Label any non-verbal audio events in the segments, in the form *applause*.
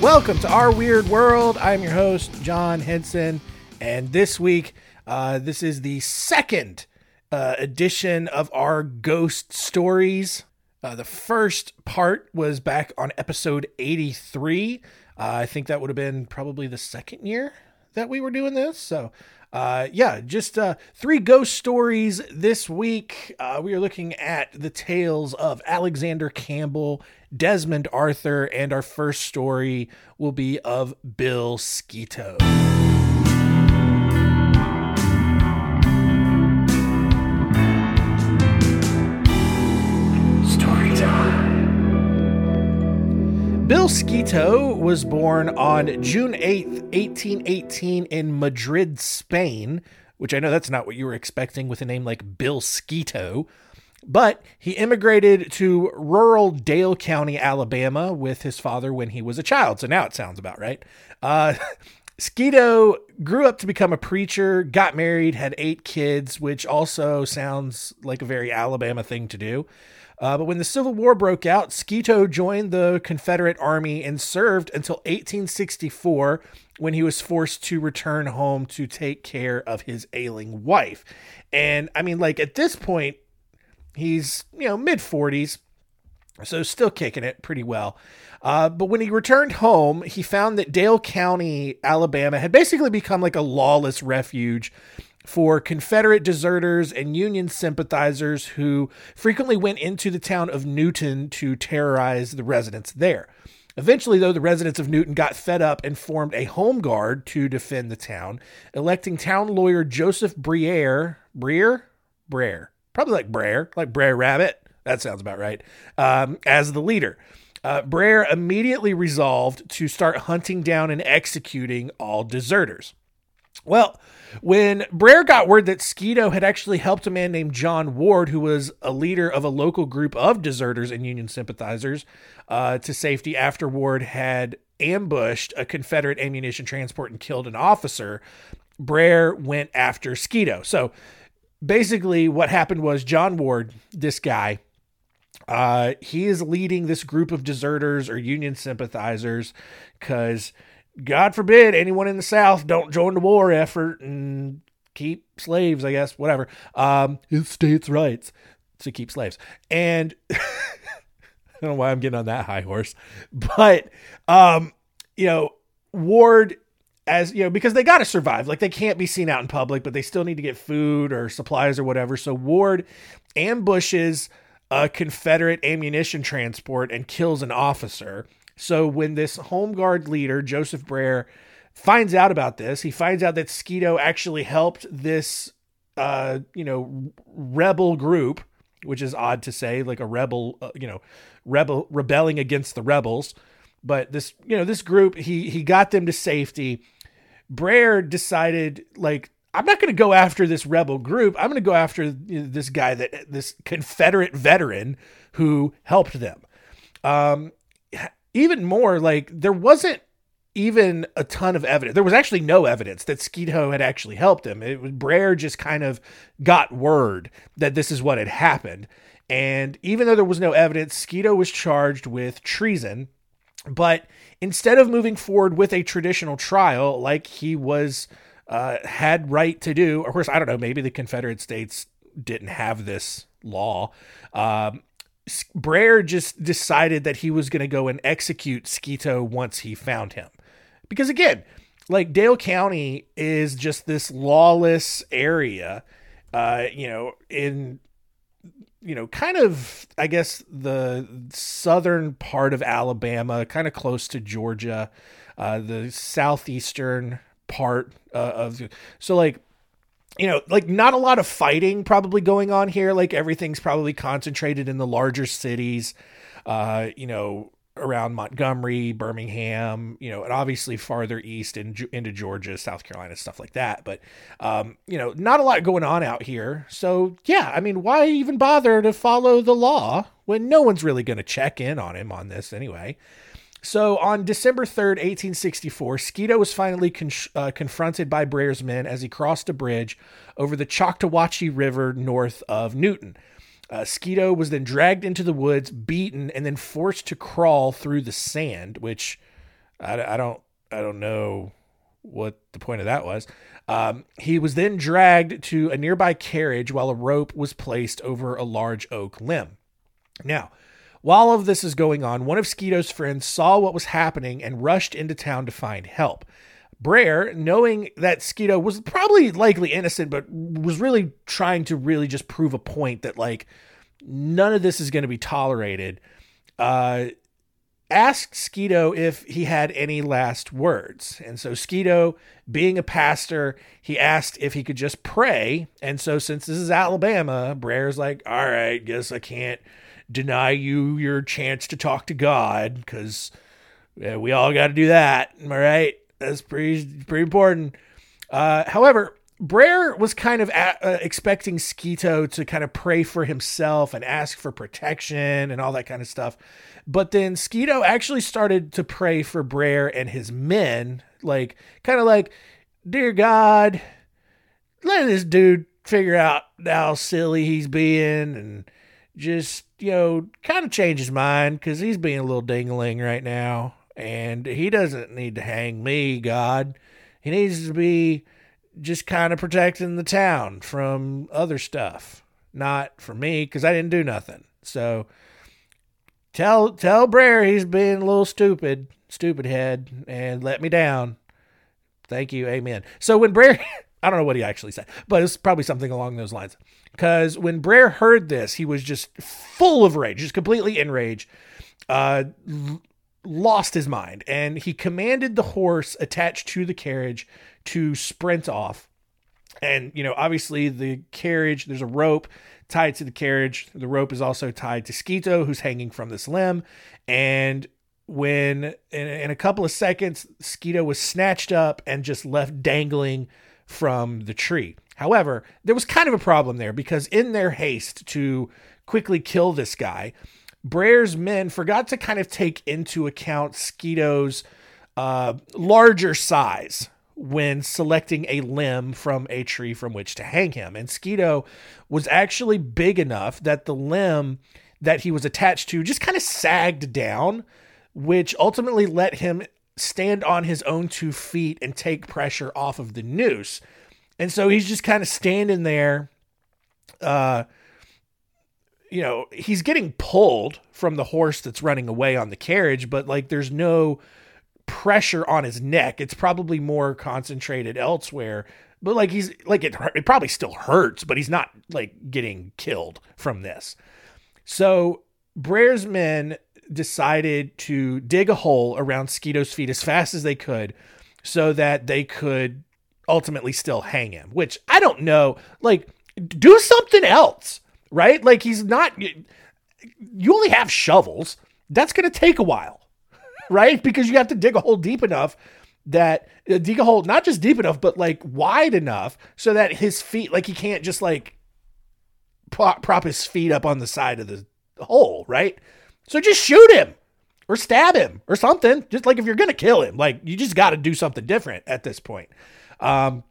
Welcome to Our Weird World. I'm your host, John Hinson, and this week, uh, this is the second uh, edition of our ghost stories. Uh, the first part was back on episode 83. Uh, I think that would have been probably the second year that we were doing this. So, uh, yeah, just uh, three ghost stories this week. Uh, we are looking at the tales of Alexander Campbell, Desmond Arthur, and our first story will be of Bill Sketoe. Sketoe was born on June 8th, 1818, in Madrid, Spain, which I know that's not what you were expecting with a name like Bill Sketoe. But he immigrated to rural Dale County, Alabama, with his father when he was a child. So now it sounds about right. Uh, *laughs* Sketoe grew up to become a preacher, got married, had eight kids, which also sounds like a very Alabama thing to do. Uh, but when the Civil War broke out, Sketoe joined the Confederate Army and served until 1864 when he was forced to return home to take care of his ailing wife. And I mean, like at this point, he's, you know, mid 40s, so still kicking it pretty well. Uh, but when he returned home, he found that Dale County, Alabama, had basically become like a lawless refuge for Confederate deserters and Union sympathizers who frequently went into the town of Newton to terrorize the residents there. Eventually, though, the residents of Newton got fed up and formed a home guard to defend the town, electing town lawyer Joseph Briere, Briere, Briere, probably like Brer, like Brer Rabbit. That sounds about right. Um, as the leader. Uh, immediately resolved to start hunting down and executing all deserters. Well, when Brer got word that Sketoe had actually helped a man named John Ward, who was a leader of a local group of deserters and Union sympathizers, uh, to safety after Ward had ambushed a Confederate ammunition transport and killed an officer, Brer went after Sketoe. So basically, what happened was John Ward, this guy, uh, he is leading this group of deserters or Union sympathizers because God forbid anyone in the South don't join the war effort and keep slaves, I guess, whatever. Um, it's states' rights to keep slaves. And *laughs* I don't know why I'm getting on that high horse, but, um, you know, Ward, as you know, because they got to survive. Like they can't be seen out in public, but they still need to get food or supplies or whatever. So Ward ambushes a Confederate ammunition transport and kills an officer. So when this home guard leader, Joseph Brer, finds out about this, he finds out that Sketoe actually helped this, uh, you know, rebel group, which is odd to say, like a rebel, uh, you know, rebel rebelling against the rebels. But this, you know, this group, he he got them to safety. Brer decided, like, I'm not going to go after this rebel group. I'm going to go after this guy that this Confederate veteran who helped them. Um, even more like there wasn't even a ton of evidence. There was actually no evidence that Sketoe had actually helped him. It was Brer just kind of got word that this is what had happened. And even though there was no evidence, Sketoe was charged with treason. But instead of moving forward with a traditional trial like he was uh, had right to do, of course, I don't know, maybe the Confederate States didn't have this law. Um, Brer just decided that he was going to go and execute Sketoe once he found him. Because again, like Dale County is just this lawless area, uh, you know, in you know, kind of I guess the southern part of Alabama, kind of close to Georgia, uh, the southeastern part uh, of so like you know, like not a lot of fighting probably going on here. Like everything's probably concentrated in the larger cities, uh, you know, around Montgomery, Birmingham, you know, and obviously farther east in, into Georgia, South Carolina, stuff like that. But, um, you know, not a lot going on out here. So, yeah, I mean, why even bother to follow the law when no one's really going to check in on him on this anyway? So on December 3rd, 1864, Sketoe was finally con- uh, confronted by Brer's men as he crossed a bridge over the Choctawhatchee River north of Newton. Uh, Sketoe was then dragged into the woods, beaten, and then forced to crawl through the sand, which I, I don't I don't know what the point of that was. Um, he was then dragged to a nearby carriage while a rope was placed over a large oak limb. Now, while all of this is going on, one of Sketoe's friends saw what was happening and rushed into town to find help. Brer, knowing that Sketoe was probably likely innocent, but was really trying to really just prove a point that like none of this is going to be tolerated, uh, asked Sketoe if he had any last words. And so Sketoe, being a pastor, he asked if he could just pray. And so since this is Alabama, Brer's like, all right, guess I can't deny you your chance to talk to God because yeah, we all got to do that. I right? That's pretty pretty important. Uh, however, Brer was kind of at, uh, expecting Sketoe to kind of pray for himself and ask for protection and all that kind of stuff. But then Sketoe actually started to pray for Brer and his men, like kind of like, "Dear God, let this dude figure out how silly he's being and just, you know, kind of change his mind because he's being a little dingling right now and he doesn't need to hang me, God. He needs to be just kind of protecting the town from other stuff, not for me because I didn't do nothing. So tell tell Brer he's being a little stupid, stupid head, and let me down. Thank you, amen. So when Brer, *laughs* I don't know what he actually said, but it's probably something along those lines. Because when Brer heard this, he was just full of rage, just completely enraged. Uh, lost his mind and he commanded the horse attached to the carriage to sprint off. And, you know, obviously the carriage, there's a rope tied to the carriage. The rope is also tied to Sketoe, who's hanging from this limb. And when, in, in a couple of seconds, Sketoe was snatched up and just left dangling from the tree. However, there was kind of a problem there because in their haste to quickly kill this guy, Brer's men forgot to kind of take into account Sketoe's uh, larger size when selecting a limb from a tree from which to hang him. And Sketoe was actually big enough that the limb that he was attached to just kind of sagged down, which ultimately let him stand on his own two feet and take pressure off of the noose. And so he's just kind of standing there, uh, you know, he's getting pulled from the horse that's running away on the carriage, but like there's no pressure on his neck. It's probably more concentrated elsewhere. But like he's like it it probably still hurts, but he's not like getting killed from this. So Brer's men decided to dig a hole around Sketoe's feet as fast as they could so that they could ultimately still hang him, which I don't know. Like, do something else right? Like he's not. You only have shovels. That's going to take a while, right? Because you have to dig a hole deep enough that uh, dig a hole not just deep enough, but like wide enough so that his feet, like he can't just like prop, prop his feet up on the side of the hole, right? So just shoot him or stab him or something. Just like if you're going to kill him, like you just got to do something different at this point. Um,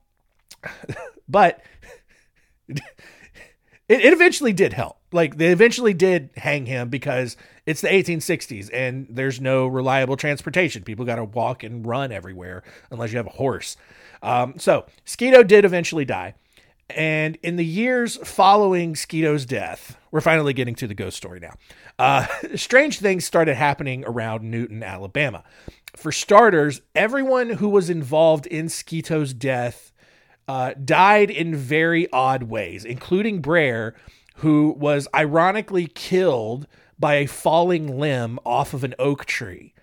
*laughs* but *laughs* it, it eventually did help. Like they eventually did hang him because it's the 1860s and there's no reliable transportation. People got to walk and run everywhere unless you have a horse. Um, so Sketoe did eventually die. And in the years following Sketoe's death, we're finally getting to the ghost story now. Uh, *laughs* strange things started happening around Newton, Alabama. For starters, everyone who was involved in Sketoe's death uh, died in very odd ways, including Brer, who was ironically killed by a falling limb off of an oak tree.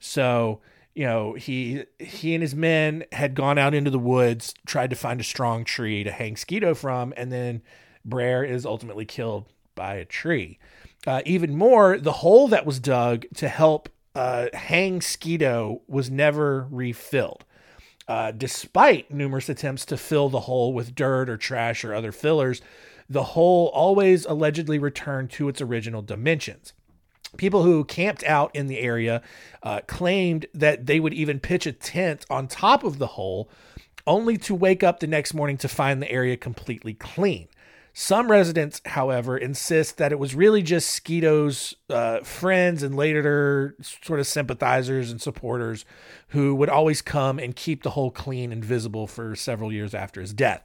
So, you know, he he and his men had gone out into the woods, tried to find a strong tree to hang Sketoe from, and then Brer is ultimately killed by a tree. Uh, even more, the hole that was dug to help uh, hang Sketoe was never refilled. Uh, despite numerous attempts to fill the hole with dirt or trash or other fillers, the hole always allegedly returned to its original dimensions. People who camped out in the area uh, claimed that they would even pitch a tent on top of the hole, only to wake up the next morning to find the area completely clean. Some residents, however, insist that it was really just Sketoe's uh, friends and later sort of sympathizers and supporters who would always come and keep the hole clean and visible for several years after his death.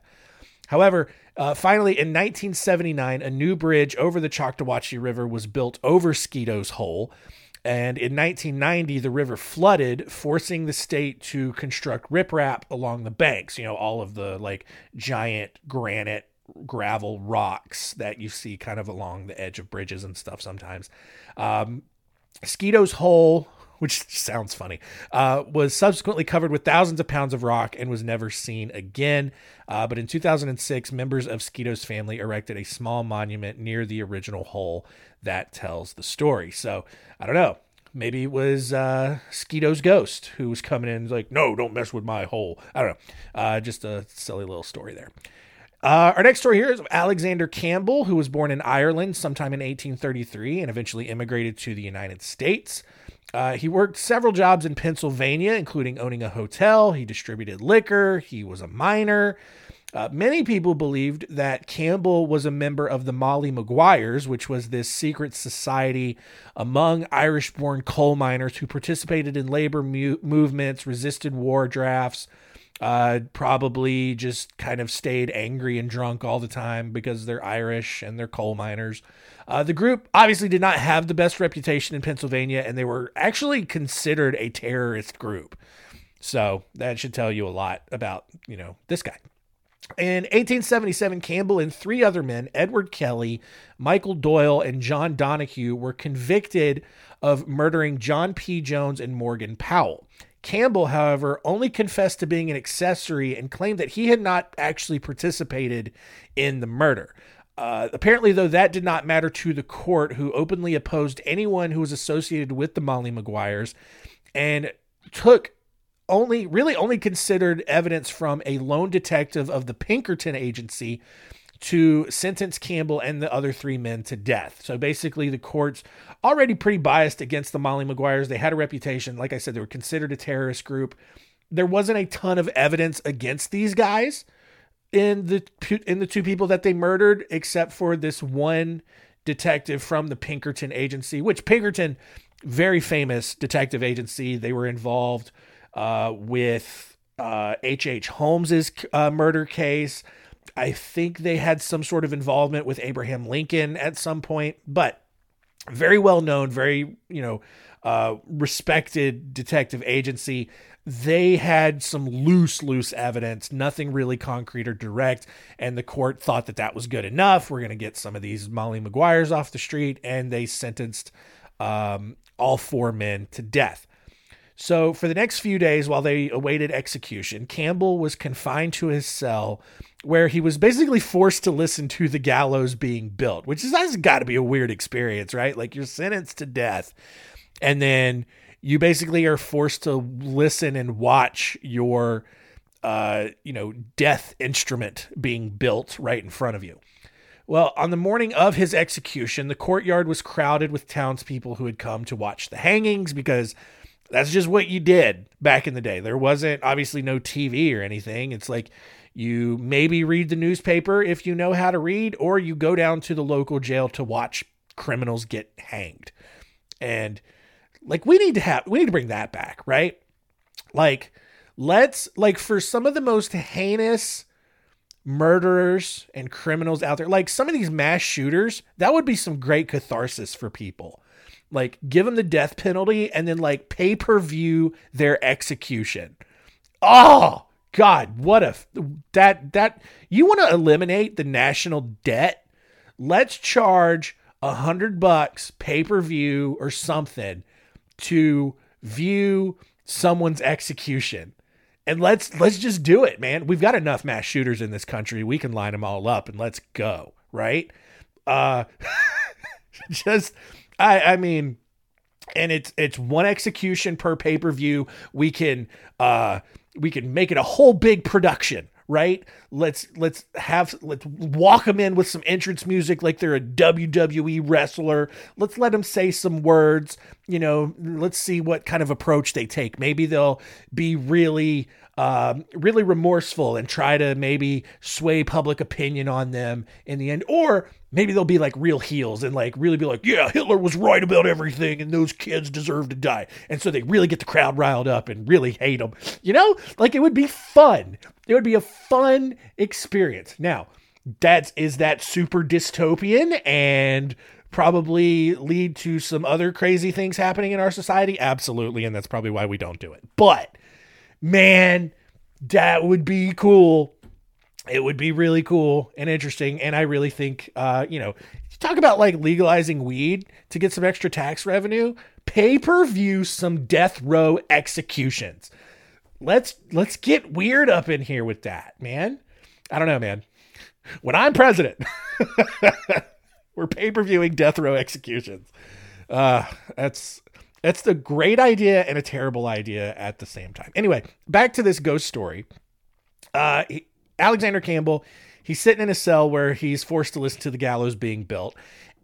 However, uh, finally, in 1979, a new bridge over the Choctawhatchee River was built over Sketoe's Hole. And in 1990, the river flooded, forcing the state to construct riprap along the banks. You know, all of the like giant granite gravel rocks that you see kind of along the edge of bridges and stuff sometimes. Um, Sketoe's Hole, which *laughs* sounds funny, uh, was subsequently covered with thousands of pounds of rock and was never seen again. Uh, but in 2006, members of Sketoe's family erected a small monument near the original hole that tells the story. So I don't know. Maybe it was uh, Sketoe's ghost who was coming in like, no, don't mess with my hole. I don't know. Uh, just a silly little story there. Uh, our next story here is Alexander Campbell, who was born in Ireland sometime in 1833 and eventually immigrated to the United States. Uh, he worked several jobs in Pennsylvania, including owning a hotel. He distributed liquor. He was a miner. Uh, many people believed that Campbell was a member of the Molly Maguires, which was this secret society among Irish born coal miners who participated in labor mu- movements, resisted war drafts, uh, probably just kind of stayed angry and drunk all the time because they're Irish and they're coal miners. Uh, the group obviously did not have the best reputation in Pennsylvania, and they were actually considered a terrorist group. So that should tell you a lot about you know this guy. In 1877, Campbell and three other men, Edward Kelly, Michael Doyle, and John Donahue, were convicted of murdering John P. Jones and Morgan Powell. Campbell, however, only confessed to being an accessory and claimed that he had not actually participated in the murder. Uh, apparently, though, that did not matter to the court, who openly opposed anyone who was associated with the Molly Maguires and took only, really only considered evidence from a lone detective of the Pinkerton agency to sentence Campbell and the other three men to death. So basically, the courts already pretty biased against the Molly Maguires. They had a reputation. Like I said, they were considered a terrorist group. There wasn't a ton of evidence against these guys in the in the two people that they murdered, except for this one detective from the Pinkerton agency, which Pinkerton, very famous detective agency. They were involved uh, with H.H. Uh, H. Holmes's uh, murder case. I think they had some sort of involvement with Abraham Lincoln at some point, but very well known, very, you know, uh, respected detective agency. They had some loose, loose evidence, nothing really concrete or direct. And the court thought that that was good enough. We're going to get some of these Molly Maguires off the street. And they sentenced um, all four men to death. So, for the next few days while they awaited execution, Campbell was confined to his cell where he was basically forced to listen to the gallows being built, which is that's got to be a weird experience, right? Like you're sentenced to death, and then you basically are forced to listen and watch your, uh, you know, death instrument being built right in front of you. Well, on the morning of his execution, the courtyard was crowded with townspeople who had come to watch the hangings because that's just what you did back in the day. There wasn't obviously no TV or anything. It's like you maybe read the newspaper if you know how to read, or you go down to the local jail to watch criminals get hanged. And like we need to have we need to bring that back, right? Like let's like for some of the most heinous murderers and criminals out there, like some of these mass shooters, that would be some great catharsis for people. Like give them the death penalty and then like pay per view their execution. Oh, God, what a that that you want to eliminate the national debt? Let's charge a hundred bucks pay per view or something to view someone's execution. And let's let's just do it, man. We've got enough mass shooters in this country. We can line them all up and let's go, right? Uh *laughs* just I I mean and it's it's one execution per pay-per-view. We can uh we can make it a whole big production, right? Let's let's have let's walk them in with some entrance music like they're a WWE wrestler. Let's let them say some words. You know, let's see what kind of approach they take. Maybe they'll be really um, really remorseful and try to maybe sway public opinion on them in the end, or maybe they'll be like real heels and like really be like, yeah, Hitler was right about everything and those kids deserve to die. And so they really get the crowd riled up and really hate them. You know, like it would be fun. It would be a fun experience. Now, that's is that super dystopian and probably lead to some other crazy things happening in our society? Absolutely, and that's probably why we don't do it. But man, that would be cool. It would be really cool and interesting. And I really think, uh, you know, talk about like legalizing weed to get some extra tax revenue. Pay per view some death row executions. Let's let's get weird up in here with that, man. I don't know, man. When I'm president, *laughs* we're pay per viewing death row executions. Uh, that's that's the great idea and a terrible idea at the same time. Anyway, back to this ghost story. Uh, he, Alexander Campbell, he's sitting in a cell where he's forced to listen to the gallows being built.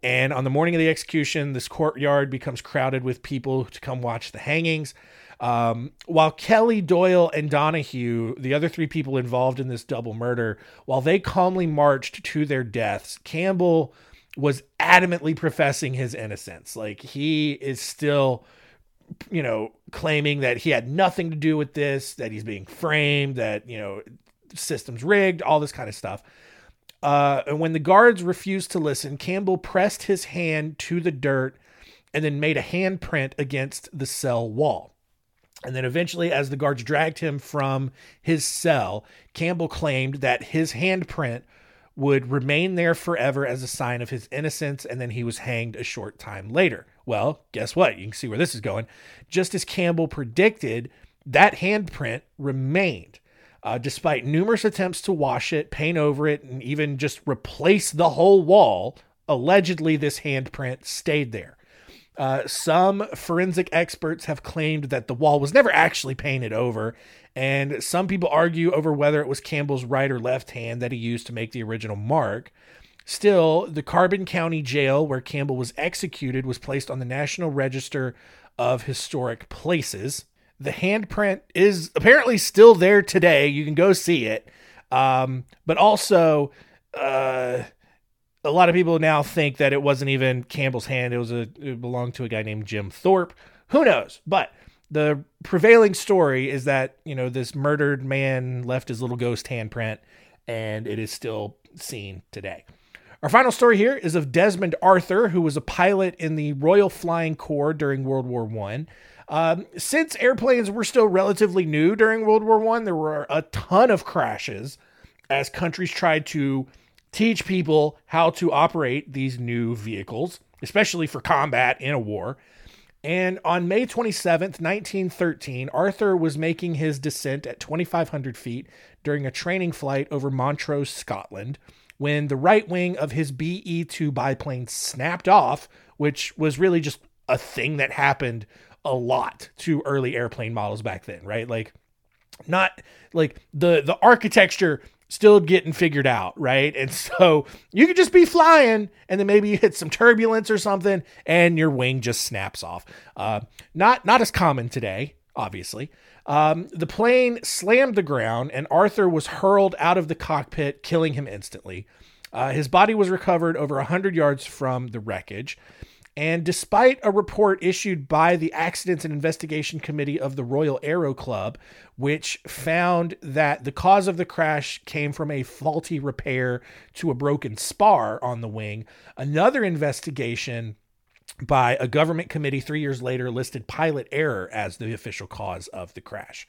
And on the morning of the execution, this courtyard becomes crowded with people to come watch the hangings. Um, while Kelly, Doyle, and Donahue, the other three people involved in this double murder, while they calmly marched to their deaths, Campbell was adamantly professing his innocence. Like he is still, you know, claiming that he had nothing to do with this, that he's being framed, that, you know, system's rigged, all this kind of stuff. Uh, and when the guards refused to listen, Campbell pressed his hand to the dirt and then made a handprint against the cell wall. And then eventually, as the guards dragged him from his cell, Campbell claimed that his handprint would remain there forever as a sign of his innocence, and then he was hanged a short time later. Well, guess what? You can see where this is going. Just as Campbell predicted, that handprint remained. Uh, despite numerous attempts to wash it, paint over it, and even just replace the whole wall, allegedly this handprint stayed there. Uh, some forensic experts have claimed that the wall was never actually painted over, and some people argue over whether it was Campbell's right or left hand that he used to make the original mark. Still, the Carbon County Jail, where Campbell was executed, was placed on the National Register of Historic Places. The handprint is apparently still there today. You can go see it. Um, but also, uh, a lot of people now think that it wasn't even Campbell's hand. It was a it belonged to a guy named Jim Thorpe. Who knows? But the prevailing story is that you know this murdered man left his little ghost handprint, and it is still seen today. Our final story here is of Desmond Arthur, who was a pilot in the Royal Flying Corps during World War One. Um, since airplanes were still relatively new during World War One, there were a ton of crashes as countries tried to teach people how to operate these new vehicles, especially for combat in a war. And on May 27th, 1913, Arthur was making his descent at 2,500 feet during a training flight over Montrose, Scotland, when the right wing of his BE 2 biplane snapped off, which was really just a thing that happened a lot to early airplane models back then, right? Like, not like the the architecture still getting figured out, right? And *laughs* so you could just be flying and then maybe you hit some turbulence or something and your wing just snaps off. Uh, not not as common today, obviously. Um, the plane slammed the ground and Arthur was hurled out of the cockpit, killing him instantly. Uh, his body was recovered over 100 yards from the wreckage. And despite a report issued by the Accidents and Investigation Committee of the Royal Aero Club, which found that the cause of the crash came from a faulty repair to a broken spar on the wing, another investigation by a government committee three years later listed pilot error as the official cause of the crash.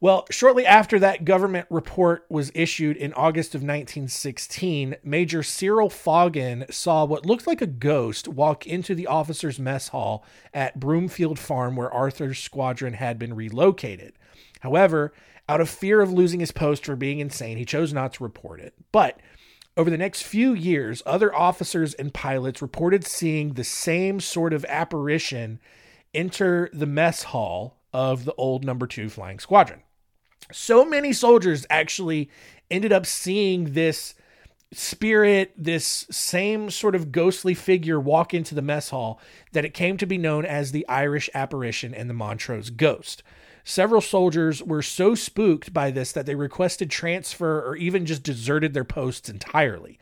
Well, shortly after that government report was issued in August of 1916, Major Cyril Foggin saw what looked like a ghost walk into the officers' mess hall at Broomfield Farm where Arthur's squadron had been relocated. However, out of fear of losing his post for being insane, he chose not to report it. But over the next few years, other officers and pilots reported seeing the same sort of apparition enter the mess hall of the old number two flying squadron. So many soldiers actually ended up seeing this spirit, this same sort of ghostly figure walk into the mess hall that it came to be known as the Irish apparition and the Montrose ghost. Several soldiers were so spooked by this that they requested transfer or even just deserted their posts entirely.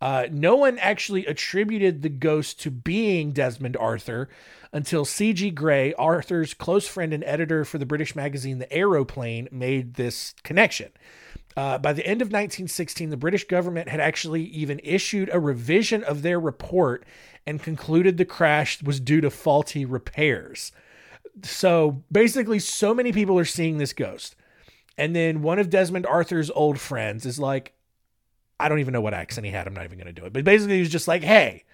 Uh, no one actually attributed the ghost to being Desmond Arthur until C.G. Grey, Arthur's close friend and editor for the British magazine The Aeroplane, made this connection. Uh, by the end of 1916, the British government had actually even issued a revision of their report and concluded the crash was due to faulty repairs. So basically, so many people are seeing this ghost. And then one of Desmond Arthur's old friends is like, I don't even know what accent he had. I'm not even going to do it. But basically, he was just like, hey,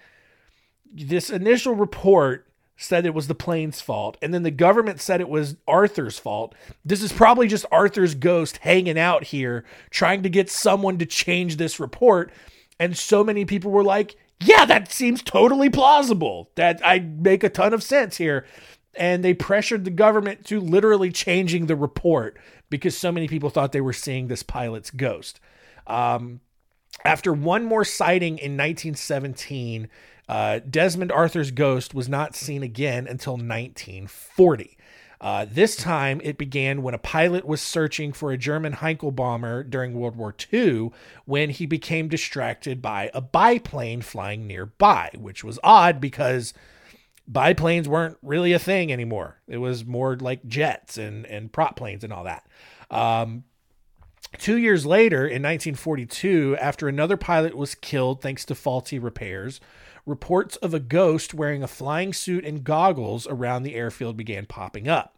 this initial report said it was the plane's fault, and then the government said it was Arthur's fault. This is probably just Arthur's ghost hanging out here trying to get someone to change this report. And so many people were like, yeah, that seems totally plausible. That I make a ton of sense here. And they pressured the government to literally changing the report because so many people thought they were seeing this pilot's ghost. Um, after one more sighting in 1917, uh, Desmond Arthur's ghost was not seen again until 1940. Uh, this time it began when a pilot was searching for a German Heinkel bomber during World War II when he became distracted by a biplane flying nearby, which was odd because biplanes weren't really a thing anymore. It was more like jets and, and prop planes and all that. Um, Two years later, in 1942, after another pilot was killed thanks to faulty repairs, reports of a ghost wearing a flying suit and goggles around the airfield began popping up.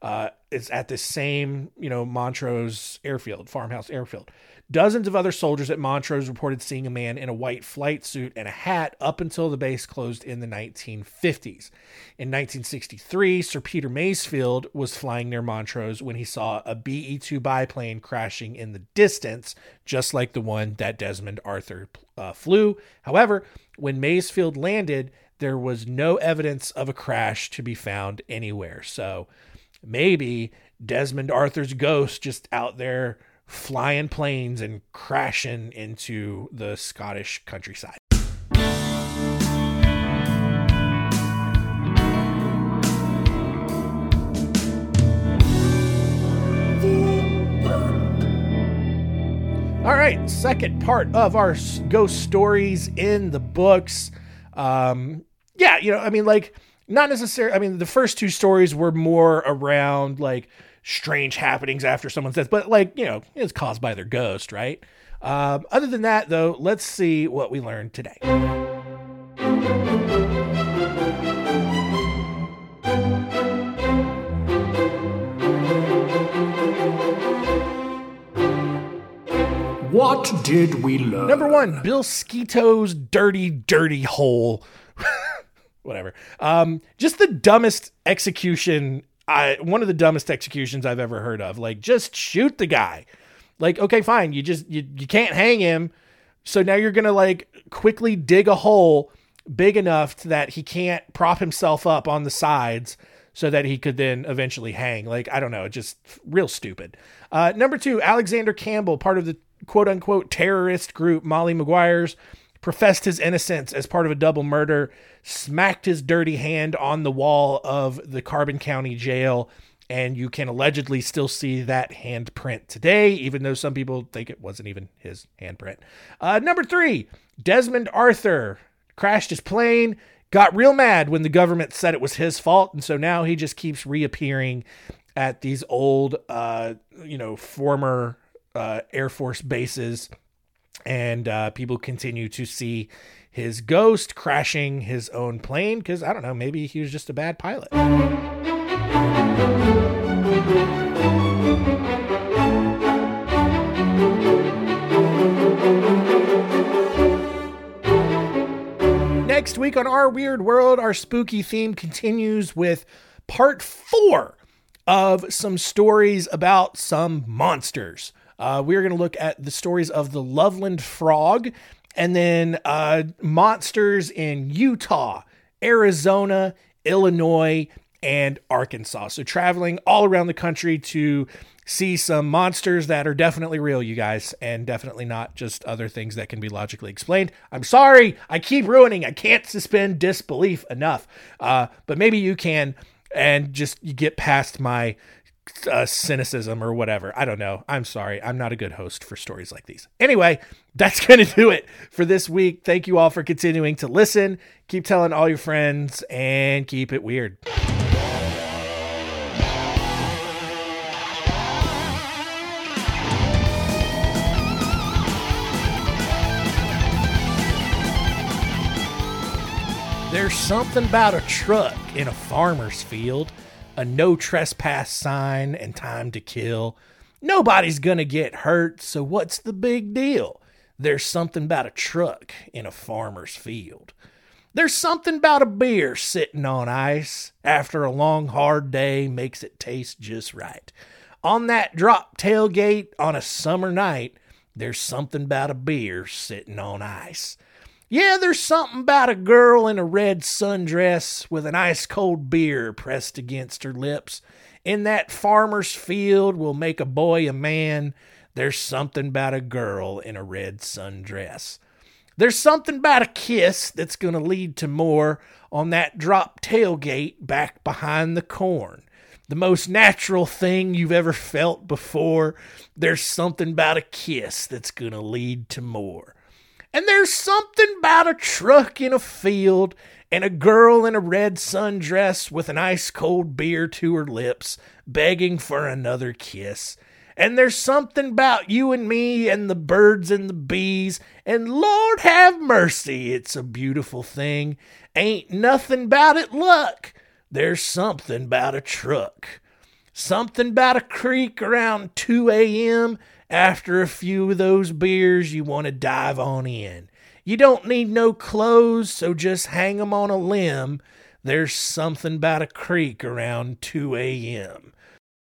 Uh, it's at the same, you know, Montrose airfield, farmhouse airfield. Dozens of other soldiers at Montrose reported seeing a man in a white flight suit and a hat up until the base closed in the 1950s. In 1963, Sir Peter Masefield was flying near Montrose when he saw a BE 2 biplane crashing in the distance, just like the one that Desmond Arthur uh, flew. However, when Masefield landed, there was no evidence of a crash to be found anywhere. So maybe Desmond Arthur's ghost just out there flying planes and crashing into the Scottish countryside. All right, second part of our ghost stories in the books. Um, yeah, you know, I mean, like, not necessarily. I mean, the first two stories were more around like strange happenings after someone's death, but like, you know, it's caused by their ghost, right? Um, other than that, though, let's see what we learned today. What did we learn? Number one, Bill Sketoe's dirty, dirty hole. *laughs* Whatever. Um, just the dumbest execution. I one of the dumbest executions I've ever heard of. Like, just shoot the guy. Like, okay, fine. You just you, you can't hang him. So now you're gonna like quickly dig a hole big enough that he can't prop himself up on the sides so that he could then eventually hang. Like, I don't know, just real stupid. Uh, number two, Alexander Campbell, part of the quote unquote terrorist group Molly Maguire's, professed his innocence as part of a double murder, smacked his dirty hand on the wall of the Carbon County jail, and you can allegedly still see that handprint today, even though some people think it wasn't even his handprint. Uh, number three, Desmond Arthur crashed his plane, got real mad when the government said it was his fault, and so now he just keeps reappearing at these old, uh, you know, former uh, Air Force bases, and uh, people continue to see his ghost crashing his own plane because I don't know, maybe he was just a bad pilot. Next week on Our Weird World, our spooky theme continues with part four of some stories about some monsters. Uh, we're going to look at the stories of the Loveland Frog and then uh, monsters in Utah, Arizona, Illinois, and Arkansas. So traveling all around the country to see some monsters that are definitely real, you guys, and definitely not just other things that can be logically explained. I'm sorry, I keep ruining. I can't suspend disbelief enough. Uh, but maybe you can, and just you get past my uh, cynicism or whatever. I don't know. I'm sorry. I'm not a good host for stories like these. Anyway, that's *laughs* going to do it for this week. Thank you all for continuing to listen. Keep telling all your friends and keep it weird. There's something about a truck in a farmer's field, a no trespass sign, and time to kill. Nobody's gonna get hurt, so what's the big deal? There's something about a truck in a farmer's field. There's something about a beer sitting on ice after a long, hard day makes it taste just right. On that drop tailgate on a summer night, there's something about a beer sitting on ice. Yeah, there's something about a girl in a red sundress with an ice cold beer pressed against her lips. In that farmer's field will make a boy a man. There's something about a girl in a red sundress. There's something about a kiss that's going to lead to more on that drop tailgate back behind the corn. The most natural thing you've ever felt before. There's something about a kiss that's going to lead to more. And there's something about a truck in a field and a girl in a red sundress with an ice cold beer to her lips, begging for another kiss. And there's something about you and me and the birds and the bees, and Lord have mercy, it's a beautiful thing. Ain't nothing about it luck. There's something about a truck. Something about a creek around 2 a.m after a few of those beers, you want to dive on in. You don't need no clothes, so just hang 'em on a limb. There's something about a creek around 2 a.m.